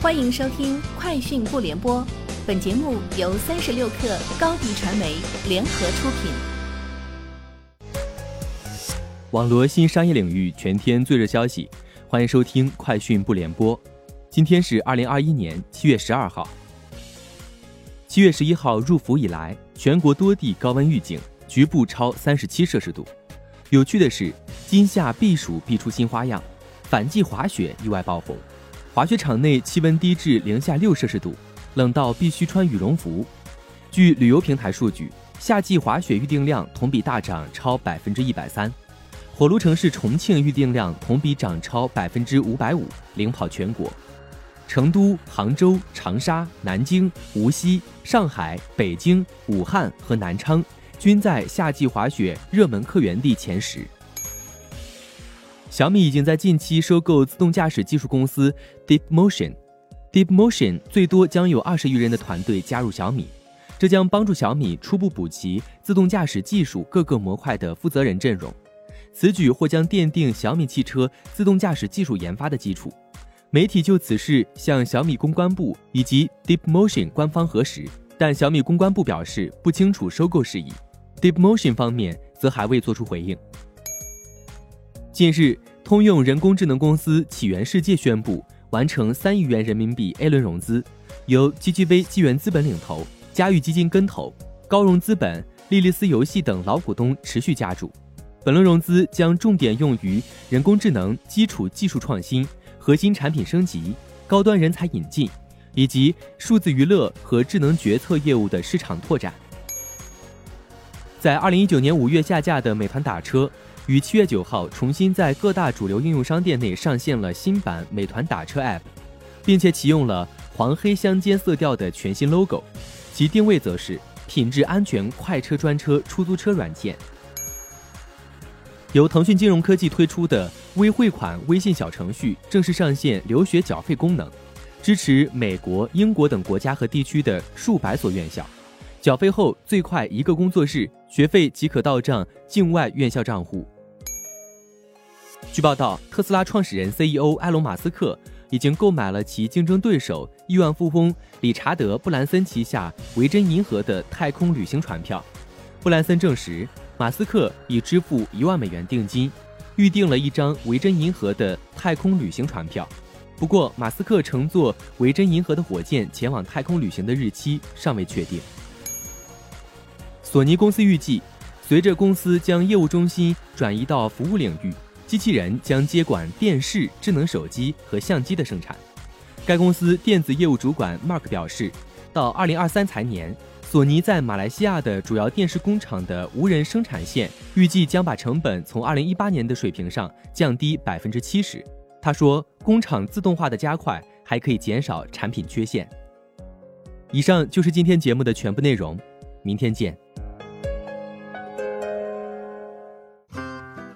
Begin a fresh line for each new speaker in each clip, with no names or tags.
欢迎收听《快讯不联播》，本节目由三十六克高低传媒联合出品。
网罗新商业领域全天最热消息，欢迎收听《快讯不联播》。今天是二零二一年七月十二号。七月十一号入伏以来，全国多地高温预警，局部超三十七摄氏度。有趣的是，今夏避暑必出新花样，反季滑雪意外爆红。滑雪场内气温低至零下六摄氏度，冷到必须穿羽绒服。据旅游平台数据，夏季滑雪预订量同比大涨超百分之一百三，火炉城市重庆预订量同比涨超百分之五百五，领跑全国。成都、杭州、长沙、南京、无锡、上海、北京、武汉和南昌均在夏季滑雪热门客源地前十。小米已经在近期收购自动驾驶技术公司 Deep Motion。Deep Motion 最多将有二十余人的团队加入小米，这将帮助小米初步补齐自动驾驶技术各个模块的负责人阵容。此举或将奠定小米汽车自动驾驶技术研发的基础。媒体就此事向小米公关部以及 Deep Motion 官方核实，但小米公关部表示不清楚收购事宜，Deep Motion 方面则还未作出回应。近日，通用人工智能公司起源世界宣布完成三亿元人民币 A 轮融资，由 GGV 纪元资本领投，嘉裕基金跟投，高融资本、莉莉丝游戏等老股东持续加注。本轮融资将重点用于人工智能基础技术创新、核心产品升级、高端人才引进，以及数字娱乐和智能决策业务的市场拓展。在二零一九年五月下架的美团打车。于七月九号重新在各大主流应用商店内上线了新版美团打车 App，并且启用了黄黑相间色调的全新 logo，其定位则是品质安全快车专车出租车软件。由腾讯金融科技推出的微汇款微信小程序正式上线留学缴费功能，支持美国、英国等国家和地区的数百所院校，缴费后最快一个工作日，学费即可到账境外院校账户。据报道，特斯拉创始人 CEO 埃隆·马斯克已经购买了其竞争对手亿万富翁理查德·布兰森旗下维珍银河的太空旅行船票。布兰森证实，马斯克已支付一万美元定金，预订了一张维珍银河的太空旅行船票。不过，马斯克乘坐维珍银河的火箭前往太空旅行的日期尚未确定。索尼公司预计，随着公司将业务中心转移到服务领域。机器人将接管电视、智能手机和相机的生产。该公司电子业务主管 Mark 表示，到2023财年，索尼在马来西亚的主要电视工厂的无人生产线预计将把成本从2018年的水平上降低百分之七十。他说，工厂自动化的加快还可以减少产品缺陷。以上就是今天节目的全部内容，明天见。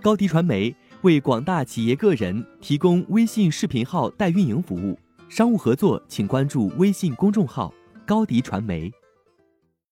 高迪传媒。为广大企业个人提供微信视频号代运营服务，商务合作请关注微信公众号“高迪传媒”。